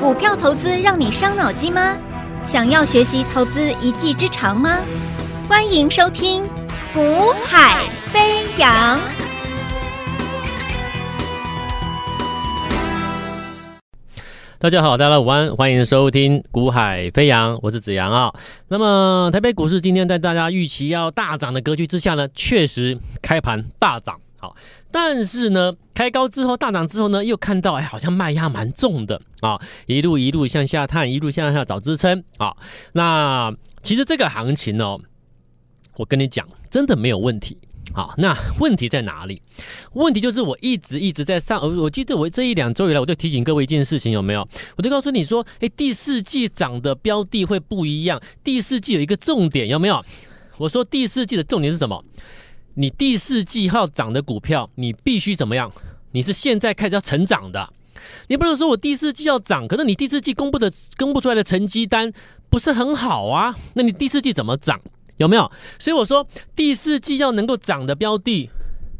股票投资让你伤脑筋吗？想要学习投资一技之长吗？欢迎收听《股海飞扬》。大家好，大家午安，欢迎收听《股海飞扬》，我是子阳啊。那么，台北股市今天在大家预期要大涨的格局之下呢，确实开盘大涨。好，但是呢，开高之后大涨之后呢，又看到哎，好像卖压蛮重的啊，一路一路向下探，一路向下找支撑啊。那其实这个行情哦，我跟你讲，真的没有问题。好，那问题在哪里？问题就是我一直一直在上，我记得我这一两周以来，我就提醒各位一件事情，有没有？我就告诉你说，哎，第四季涨的标的会不一样，第四季有一个重点，有没有？我说第四季的重点是什么？你第四季要涨的股票，你必须怎么样？你是现在开始要成长的，你不能说我第四季要涨，可是你第四季公布的公布出来的成绩单不是很好啊？那你第四季怎么涨？有没有？所以我说第四季要能够涨的标的，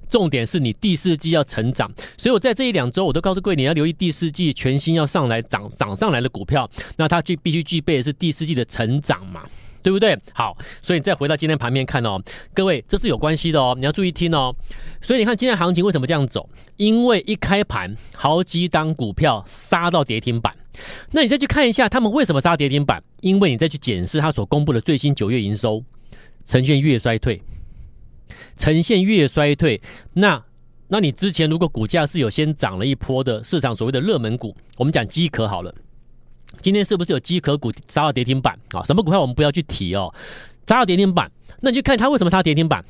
重点是你第四季要成长。所以我在这一两周我都告诉各位，你要留意第四季全新要上来涨涨上来的股票，那它具必须具备的是第四季的成长嘛。对不对？好，所以你再回到今天盘面看哦，各位，这是有关系的哦，你要注意听哦。所以你看今天行情为什么这样走？因为一开盘好几档股票杀到跌停板，那你再去看一下他们为什么杀跌停板？因为你再去检视他所公布的最新九月营收，呈现月衰退，呈现月衰退。那那你之前如果股价是有先涨了一波的市场所谓的热门股，我们讲机壳好了。今天是不是有机壳股杀到跌停板啊？什么股票我们不要去提哦，杀到跌停板，那你去看它为什么杀跌停板？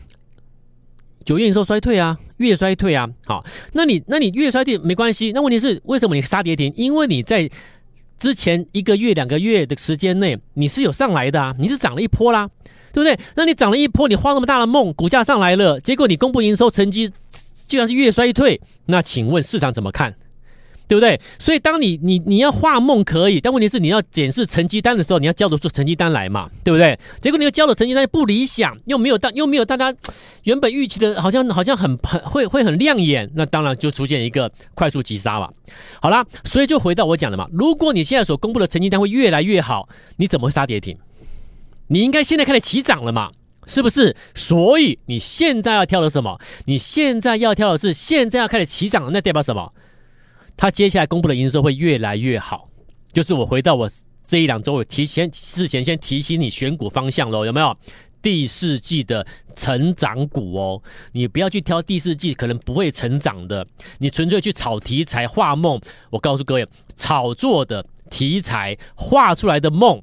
九月营收衰退啊，月衰退啊。好，那你那你月衰退没关系，那问题是为什么你杀跌停？因为你在之前一个月两个月的时间内你是有上来的啊，你是涨了一波啦，对不对？那你涨了一波，你画那么大的梦，股价上来了，结果你公布营收成绩居然是月衰退，那请问市场怎么看？对不对？所以当你你你要画梦可以，但问题是你要检视成绩单的时候，你要交得出成绩单来嘛，对不对？结果你又交的成绩单不理想，又没有大又没有大家原本预期的，好像好像很很会会很亮眼，那当然就出现一个快速急杀嘛。好啦，所以就回到我讲的嘛，如果你现在所公布的成绩单会越来越好，你怎么会杀跌停？你应该现在开始起涨了嘛，是不是？所以你现在要挑的什么？你现在要挑的是现在要开始起涨，那代表什么？他接下来公布的营收会越来越好，就是我回到我这一两周，我提前事前先提醒你选股方向喽，有没有？第四季的成长股哦，你不要去挑第四季可能不会成长的，你纯粹去炒题材画梦。我告诉各位，炒作的题材画出来的梦，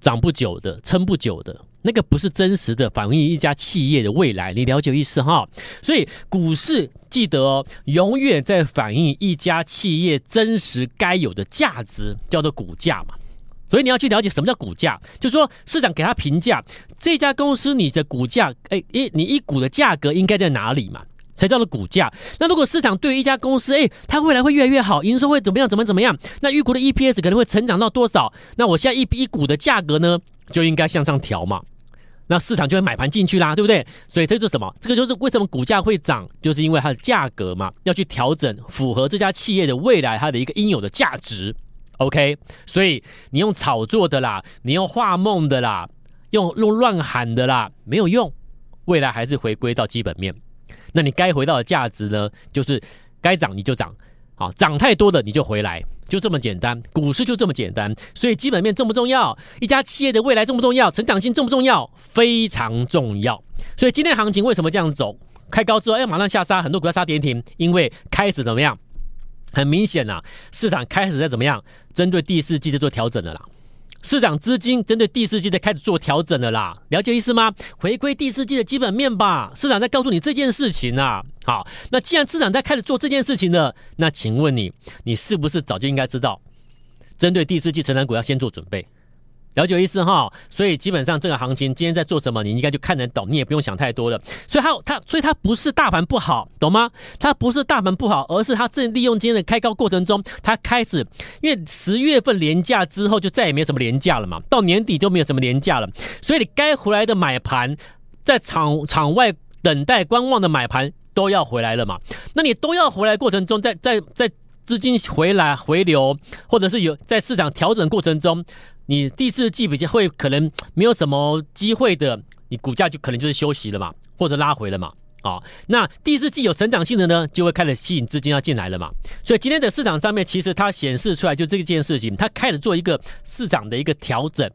涨不久的，撑不久的。那个不是真实的反映一家企业的未来，你了解意思哈？所以股市记得，永远在反映一家企业真实该有的价值，叫做股价嘛。所以你要去了解什么叫股价，就是说市场给他评价这家公司你的股价，哎，一你一股的价格应该在哪里嘛？才叫做股价。那如果市场对于一家公司，哎，它未来会越来越好，营收会怎么样？怎么怎么样？那预估的 EPS 可能会成长到多少？那我现在一一股的价格呢，就应该向上调嘛。那市场就会买盘进去啦，对不对？所以这就是什么？这个就是为什么股价会涨，就是因为它的价格嘛，要去调整，符合这家企业的未来它的一个应有的价值。OK，所以你用炒作的啦，你用画梦的啦，用用乱喊的啦，没有用，未来还是回归到基本面。那你该回到的价值呢，就是该涨你就涨。好，涨太多的你就回来，就这么简单。股市就这么简单，所以基本面重不重要？一家企业的未来重不重要？成长性重不重要？非常重要。所以今天行情为什么这样走？开高之后，哎，马上下杀，很多股票杀跌停，因为开始怎么样？很明显呐，市场开始在怎么样？针对第四季在做调整的啦。市场资金针对第四季的开始做调整了啦，了解意思吗？回归第四季的基本面吧。市场在告诉你这件事情啊。好，那既然市场在开始做这件事情了，那请问你，你是不是早就应该知道，针对第四季成长股要先做准备？了解意思哈，所以基本上这个行情今天在做什么，你应该就看得懂，你也不用想太多了。所以它它所以它不是大盘不好，懂吗？它不是大盘不好，而是它正利用今天的开高过程中，它开始因为十月份连假之后就再也没有什么连价了嘛，到年底就没有什么连价了，所以你该回来的买盘，在场场外等待观望的买盘都要回来了嘛。那你都要回来过程中，在在在资金回来回流，或者是有在市场调整过程中，你第四季比较会可能没有什么机会的，你股价就可能就是休息了嘛，或者拉回了嘛。好，那第四季有成长性的呢，就会开始吸引资金要进来了嘛。所以今天的市场上面，其实它显示出来就这件事情，它开始做一个市场的一个调整。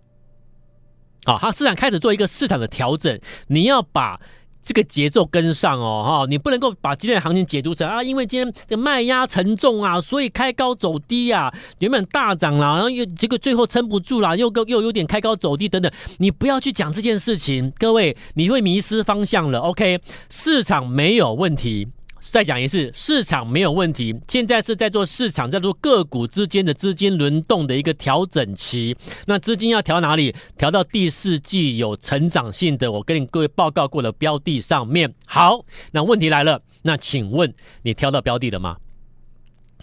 好，它市场开始做一个市场的调整，你要把。这个节奏跟上哦，哈，你不能够把今天的行情解读成啊，因为今天的卖压沉重啊，所以开高走低啊，原本大涨啦，然后又结果最后撑不住啦，又又又有点开高走低等等，你不要去讲这件事情，各位，你会迷失方向了。OK，市场没有问题。再讲一次，市场没有问题。现在是在做市场，在做个股之间的资金轮动的一个调整期。那资金要调哪里？调到第四季有成长性的，我跟你各位报告过的标的上面。好，那问题来了，那请问你挑到标的了吗？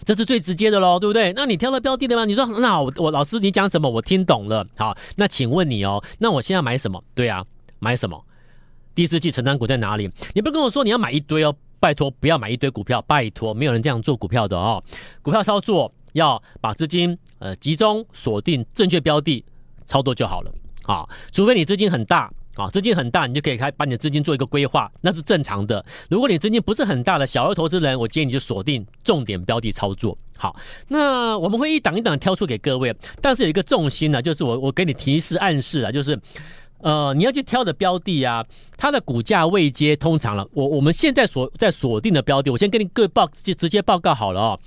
这是最直接的喽，对不对？那你挑到标的了吗？你说，那我我老师你讲什么？我听懂了。好，那请问你哦，那我现在买什么？对啊，买什么？第四季成长股在哪里？你不要跟我说你要买一堆哦。拜托，不要买一堆股票，拜托，没有人这样做股票的哦。股票操作要把资金呃集中锁定正确标的，操作就好了啊。除非你资金很大啊，资金很大，你就可以开把你的资金做一个规划，那是正常的。如果你资金不是很大的小额投资人，我建议你就锁定重点标的操作。好，那我们会一档一档挑出给各位，但是有一个重心呢，就是我我给你提示暗示啊，就是。呃，你要去挑的标的啊，它的股价位阶通常了，我我们现在所在锁定的标的，我先跟你各位报就直接报告好了哦。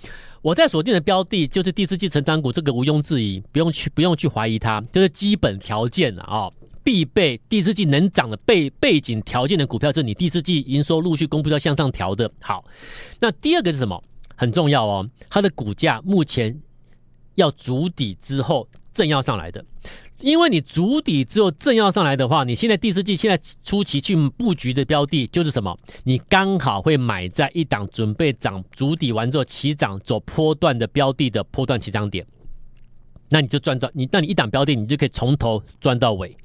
我在锁定的标的就是第四季成长股，这个毋庸置疑，不用去不用去怀疑它，就是基本条件啊、必备第四季能涨的背背景条件的股票，就是你第四季营收陆续公布要向上调的。好，那第二个是什么？很重要哦，它的股价目前要筑底之后正要上来的。因为你主底之后正要上来的话，你现在第四季现在初期去布局的标的就是什么？你刚好会买在一档准备涨主底完之后起涨走波段的标的的波段起涨点，那你就赚到你，那你一档标的你就可以从头赚到尾，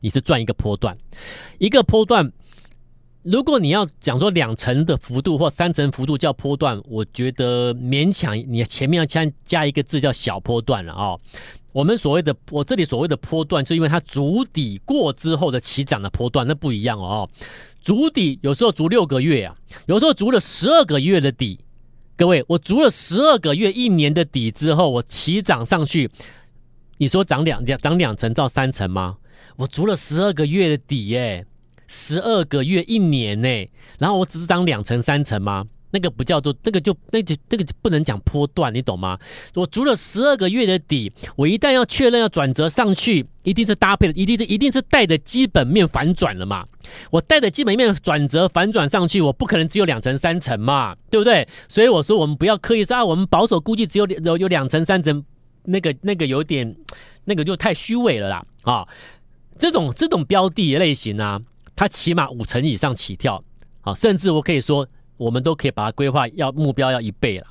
你是赚一个波段，一个波段。如果你要讲说两层的幅度或三层幅度叫波段，我觉得勉强你前面要加加一个字叫小波段了哦。我们所谓的我这里所谓的波段，是因为它足底过之后的起涨的波段，那不一样哦。足底有时候足六个月啊，有时候足了十二个月的底。各位，我足了十二个月、一年的底之后，我起涨上去，你说涨两两涨两成到三成吗？我足了十二个月的底耶。十二个月一年呢，然后我只是涨两成三成吗？那个不叫做这个就那就那个就不能讲波段，你懂吗？我足了十二个月的底，我一旦要确认要转折上去，一定是搭配的，一定是一定是带着基本面反转了嘛。我带着基本面转折反转上去，我不可能只有两成三成嘛，对不对？所以我说我们不要刻意说啊，我们保守估计只有有两成三成，那个那个有点那个就太虚伪了啦啊！这种这种标的类型啊。它起码五成以上起跳，好，甚至我可以说，我们都可以把它规划要目标要一倍了，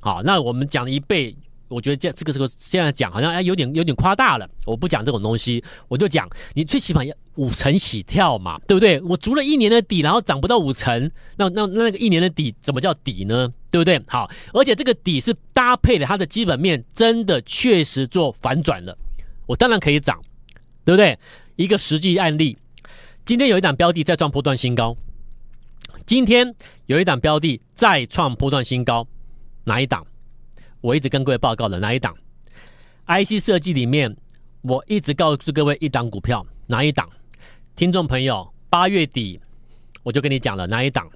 好，那我们讲一倍，我觉得这这个时候现在讲好像哎有点有点夸大了，我不讲这种东西，我就讲你最起码要五成起跳嘛，对不对？我足了一年的底，然后涨不到五成，那那那个一年的底怎么叫底呢？对不对？好，而且这个底是搭配的它的基本面真的确实做反转了，我当然可以涨，对不对？一个实际案例。今天有一档标的再创波段新高。今天有一档标的再创波段新高，哪一档？我一直跟各位报告的哪一档？IC 设计里面，我一直告诉各位一档股票，哪一档？听众朋友，八月底我就跟你讲了，哪一档？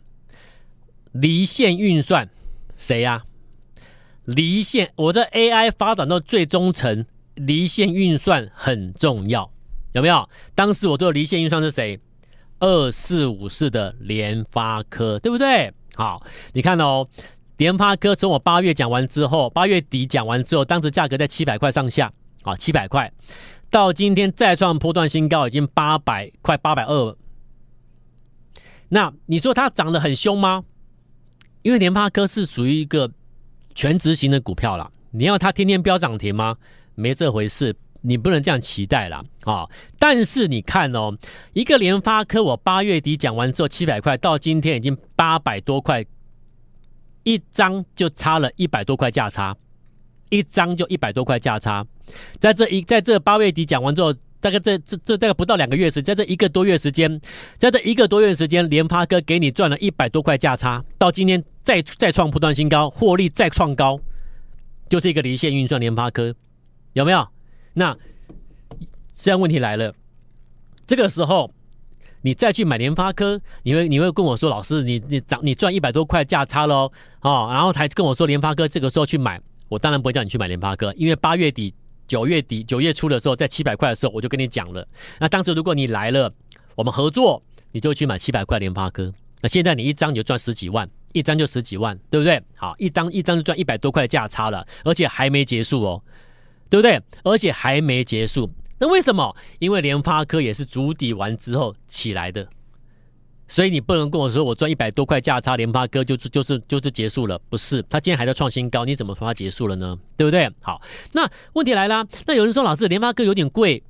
离线运算，谁呀、离线，我这 AI 发展到最终层，离线运算很重要。有没有？当时我做的离线运算是谁？二四五四的联发科，对不对？好，你看哦，联发科从我八月讲完之后，八月底讲完之后，当时价格在七百块上下，啊，七百块，到今天再创波段新高，已经八百块，八百二。那你说它涨得很凶吗？因为联发科是属于一个全值型的股票啦，你要它天天飙涨停吗？没这回事。你不能这样期待了啊！但是你看哦，一个联发科，我八月底讲完之后七百块，到今天已经八百多块，一张就差了一百多块价差，一张就一百多块价差，在这一在这八月底讲完之后，大概这这这大概不到两个月时，在这一个多月时间，在这一个多月时间，联发科给你赚了一百多块价差，到今天再再创波段新高，获利再创高，就是一个离线运算联发科，有没有？那这样问题来了，这个时候。你再去买联发科，你会你会跟我说，老师，你你涨你赚一百多块价差喽，哦，然后才跟我说联发科这个时候去买，我当然不会叫你去买联发科，因为八月底、九月底、九月初的时候，在七百块的时候，我就跟你讲了。那当时如果你来了，我们合作，你就去买七百块联发科。那现在你一张你就赚十几万，一张就十几万，对不对？好，一张一张就赚一百多块价差了，而且还没结束哦，对不对？而且还没结束。那为什么？因为联发科也是筑底完之后起来的，所以你不能跟我说我赚一百多块价差，联发科就是就是就是结束了，不是？它今天还在创新高，你怎么说它结束了呢？对不对？好，那问题来了，那有人说老师，联发科有点贵，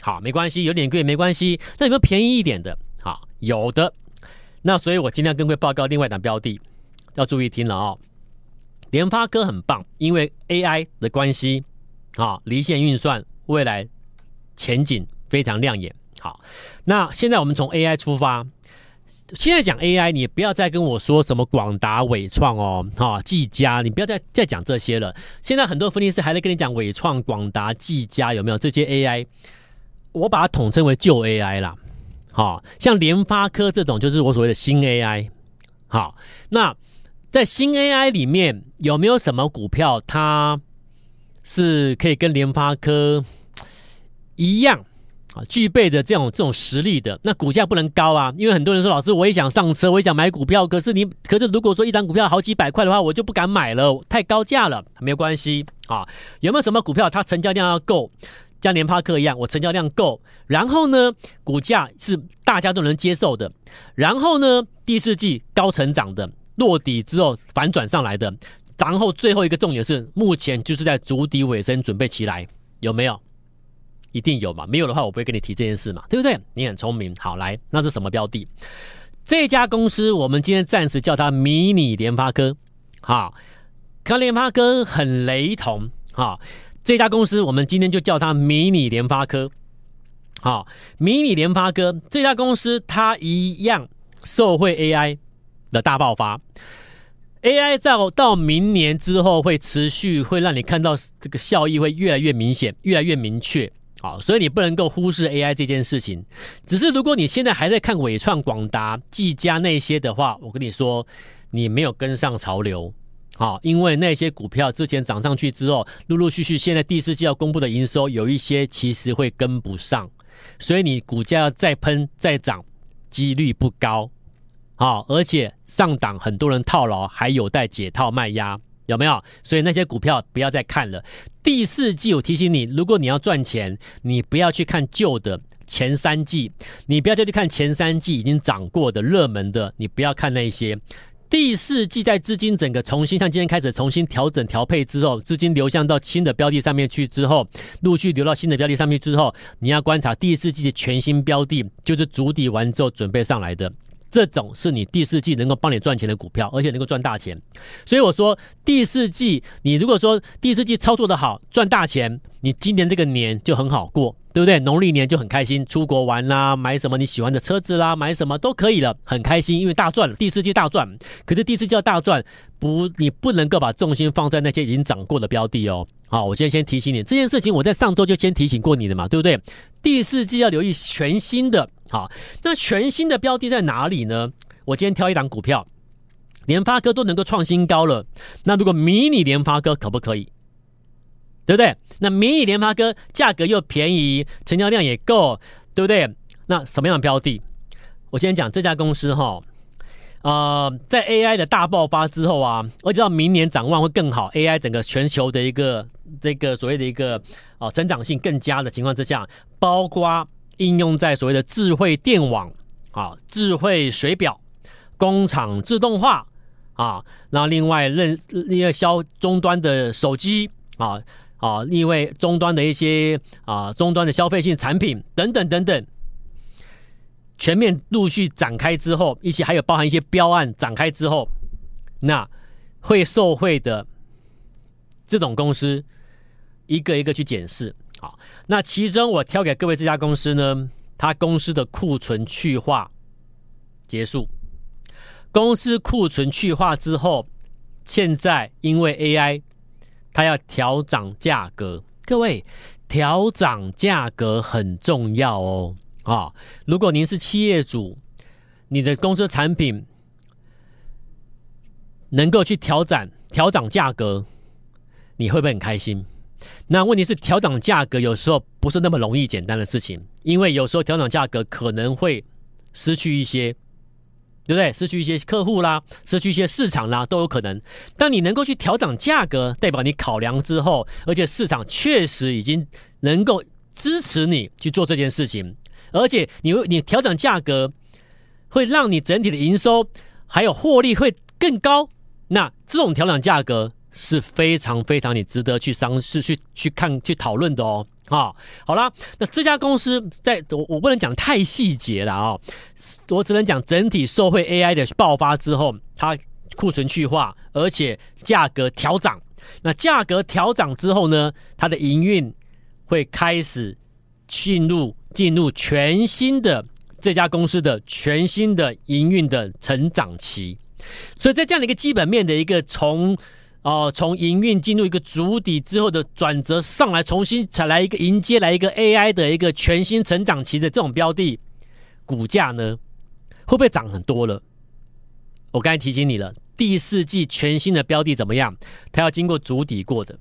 好，没关系，有点贵没关系，那有没有便宜一点的？好，有的。那所以我今天跟各位报告另外一档标的，要注意听了哦。联发科很棒，因为 AI 的关系，啊，离线运算未来。前景非常亮眼。好，那现在我们从 AI 出发。现在讲 AI，你不要再跟我说什么广达、伟创哦，哈，技嘉，你不要再再讲这些了。现在很多分析师还在跟你讲伟创、广达、技嘉有没有这些 AI？我把它统称为旧 AI 啦。好，像联发科这种就是我所谓的新 AI。好，那在新 AI 里面有没有什么股票它是可以跟联发科？一样啊，具备的这种这种实力的，那股价不能高啊，因为很多人说，老师我也想上车，我也想买股票，可是你可是如果说一档股票好几百块的话，我就不敢买了，太高价了。没有关系啊，有没有什么股票它成交量要够，像联发科一样，我成交量够，然后呢，股价是大家都能接受的，然后呢，第四季高成长的，落底之后反转上来的，然后最后一个重点是，目前就是在筑底尾声，准备起来，有没有？一定有嘛？没有的话，我不会跟你提这件事嘛，对不对？你很聪明。好，来，那是什么标的？这家公司我们今天暂时叫它迷你联发科。好，跟联发科很雷同。好，这家公司我们今天就叫它迷你联发科。好，迷你联发科这家公司它一样受惠 AI 的大爆发。AI 到到明年之后会持续，会让你看到这个效益会越来越明显，越来越明确。好，所以你不能够忽视 AI 这件事情。只是如果你现在还在看纬创、广达、技嘉那些的话，我跟你说，你没有跟上潮流。好，因为那些股票之前涨上去之后，陆陆续续现在第四季要公布的营收，有一些其实会跟不上，所以你股价要再喷再涨，几率不高。好，而且上档很多人套牢，还有待解套卖压。有没有？所以那些股票不要再看了。第四季，我提醒你，如果你要赚钱，你不要去看旧的前三季，你不要再去看前三季已经涨过的热门的，你不要看那些。第四季在资金整个重新，像今天开始重新调整调配之后，资金流向到新的标的上面去之后，陆续流到新的标的上面之后，你要观察第四季的全新标的，就是筑底完之后准备上来的。这种是你第四季能够帮你赚钱的股票，而且能够赚大钱。所以我说，第四季你如果说第四季操作的好，赚大钱，你今年这个年就很好过，对不对？农历年就很开心，出国玩啦，买什么你喜欢的车子啦，买什么都可以了，很开心，因为大赚了。第四季大赚，可是第四季要大赚，不，你不能够把重心放在那些已经涨过的标的哦。好，我今天先提醒你这件事情，我在上周就先提醒过你的嘛，对不对？第四季要留意全新的。好，那全新的标的在哪里呢？我今天挑一档股票，联发科都能够创新高了，那如果迷你联发科可不可以？对不对？那迷你联发科价格又便宜，成交量也够，对不对？那什么样的标的？我今天讲这家公司哈。呃，在 AI 的大爆发之后啊，我知道明年展望会更好，AI 整个全球的一个这个所谓的一个啊、呃、增长性更佳的情况之下，包括应用在所谓的智慧电网啊、智慧水表、工厂自动化啊，那另外认另外销终端的手机啊啊，因为终端的一些啊终端的消费性产品等等等等。全面陆续展开之后，一些还有包含一些标案展开之后，那会受惠的这种公司，一个一个去检视。好，那其中我挑给各位这家公司呢，它公司的库存去化结束，公司库存去化之后，现在因为 AI，它要调涨价格。各位，调涨价格很重要哦。啊，如果您是企业主，你的公司产品能够去调涨调涨价格，你会不会很开心？那问题是调涨价格有时候不是那么容易简单的事情，因为有时候调涨价格可能会失去一些，对不对？失去一些客户啦，失去一些市场啦，都有可能。但你能够去调整价格，代表你考量之后，而且市场确实已经能够支持你去做这件事情，而且你你调整价格。会让你整体的营收还有获利会更高，那这种调整价格是非常非常你值得去尝试去去看去讨论的哦。啊，好啦，那这家公司在我我不能讲太细节了啊，我只能讲整体社会 AI 的爆发之后，它库存去化，而且价格调涨。那价格调涨之后呢，它的营运会开始进入进入全新的。这家公司的全新的营运的成长期，所以在这样的一个基本面的一个从哦从营运进入一个主底之后的转折上来，重新才来一个迎接来一个 AI 的一个全新成长期的这种标的，股价呢会不会涨很多了？我刚才提醒你了，第四季全新的标的怎么样？它要经过主底过的。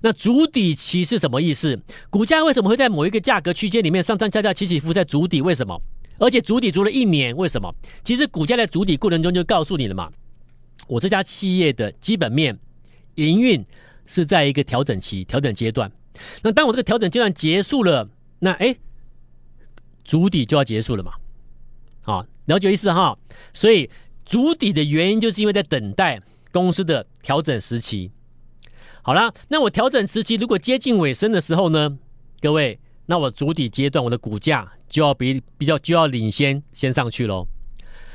那主底期是什么意思？股价为什么会在某一个价格区间里面上上下下起起伏在主底？为什么？而且主底足了一年，为什么？其实股价在主底过程中就告诉你了嘛。我这家企业的基本面营运是在一个调整期、调整阶段。那当我这个调整阶段结束了，那哎，主底就要结束了嘛。好，了解意思哈。所以主底的原因就是因为在等待公司的调整时期。好啦，那我调整时期如果接近尾声的时候呢，各位，那我主底阶段我的股价就要比比较就要领先先上去喽。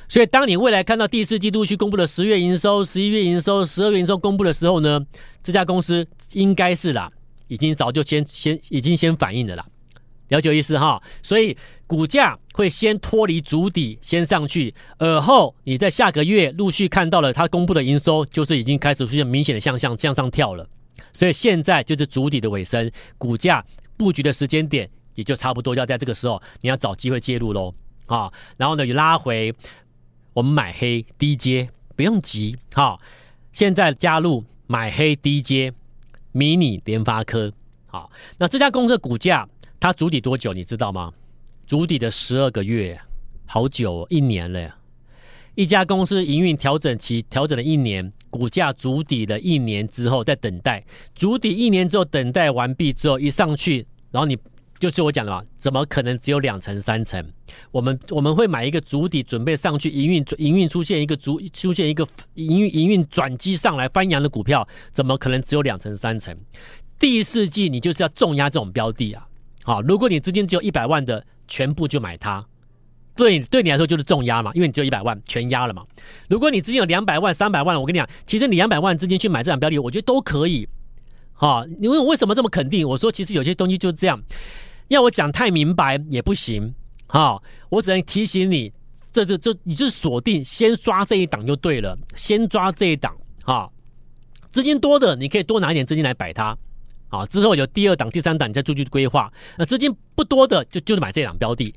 所以当你未来看到第四季度去公布的十月营收、十一月营收、十二月营收公布的时候呢，这家公司应该是啦，已经早就先先已经先反应了啦，了解意思哈。所以股价会先脱离主底先上去，而后你在下个月陆续看到了它公布的营收，就是已经开始出现明显的向上向上跳了。所以现在就是主底的尾声，股价布局的时间点也就差不多要在这个时候，你要找机会介入喽啊！然后呢，拉回我们买黑低接，不用急哈。现在加入买黑低接迷你联发科，好，那这家公司的股价它筑底多久你知道吗？筑底的十二个月，好久，一年了呀。一家公司营运调整期调整了一年，股价筑底了一年之后，在等待筑底一年之后，等待完毕之后一上去，然后你就是我讲的嘛，怎么可能只有两层三层？我们我们会买一个筑底准备上去营运营运出现一个筑出现一个营运营运转机上来翻扬的股票，怎么可能只有两层三层？第四季你就是要重压这种标的啊！好，如果你资金只有一百万的，全部就买它。对，对你来说就是重压嘛，因为你只有一百万全压了嘛。如果你资金有两百万、三百万，我跟你讲，其实你两百万资金去买这档标的，我觉得都可以。哈，你问我为什么这么肯定？我说其实有些东西就是这样，要我讲太明白也不行。哈，我只能提醒你，这这这，你就锁定先抓这一档就对了，先抓这一档。哈，资金多的你可以多拿一点资金来摆它。啊，之后有第二档、第三档，你再出去规划。那资金不多的，就就是买这档标的。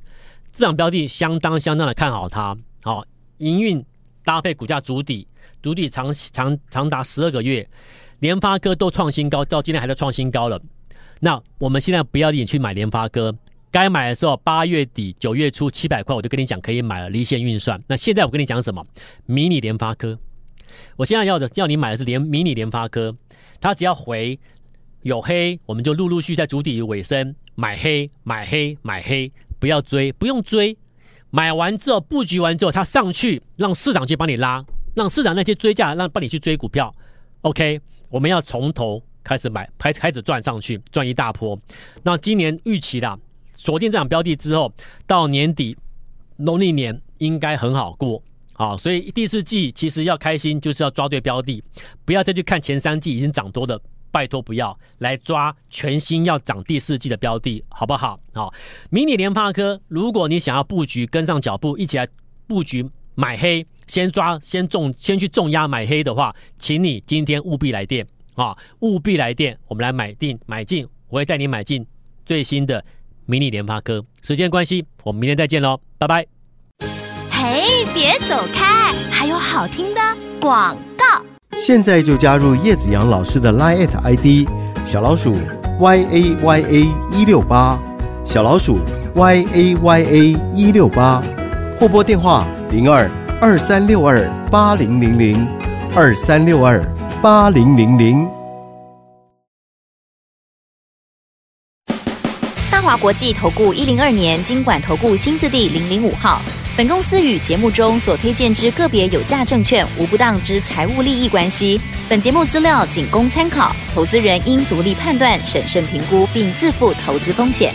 这档标的相当相当的看好它，好，营运搭配股价筑底，筑底长长长达十二个月，联发科都创新高，到今天还在创新高了。那我们现在不要你去买联发科，该买的时候八月底九月初七百块，我就跟你讲可以买了，离线运算。那现在我跟你讲什么？迷你联发科，我现在要的要你买的是联迷你联发科，它只要回有黑，我们就陆陆续续在主底尾声买黑买黑买黑。不要追，不用追，买完之后布局完之后，它上去，让市场去帮你拉，让市场那些追价，让帮你去追股票。OK，我们要从头开始买，开开始赚上去，赚一大波。那今年预期的锁定这场标的之后，到年底农历年应该很好过好，所以第四季其实要开心，就是要抓对标的，不要再去看前三季已经涨多的，拜托不要来抓全新要涨第四季的标的，好不好？好，迷你联发科，如果你想要布局跟上脚步，一起来布局买黑，先抓先重先去重压买黑的话，请你今天务必来电啊，务必来电，我们来买定买进，我会带你买进最新的迷你联发科。时间关系，我们明天再见喽，拜拜。嘿，别走开！还有好听的广告。现在就加入叶子阳老师的 Line ID 小老鼠 Y A Y A 一六八，小老鼠 Y A Y A 一六八，或拨电话零二二三六二八零零零二三六二八零零零。大华国际投顾一零二年金管投顾新字第零零五号。本公司与节目中所推荐之个别有价证券无不当之财务利益关系。本节目资料仅供参考，投资人应独立判断、审慎评估，并自负投资风险。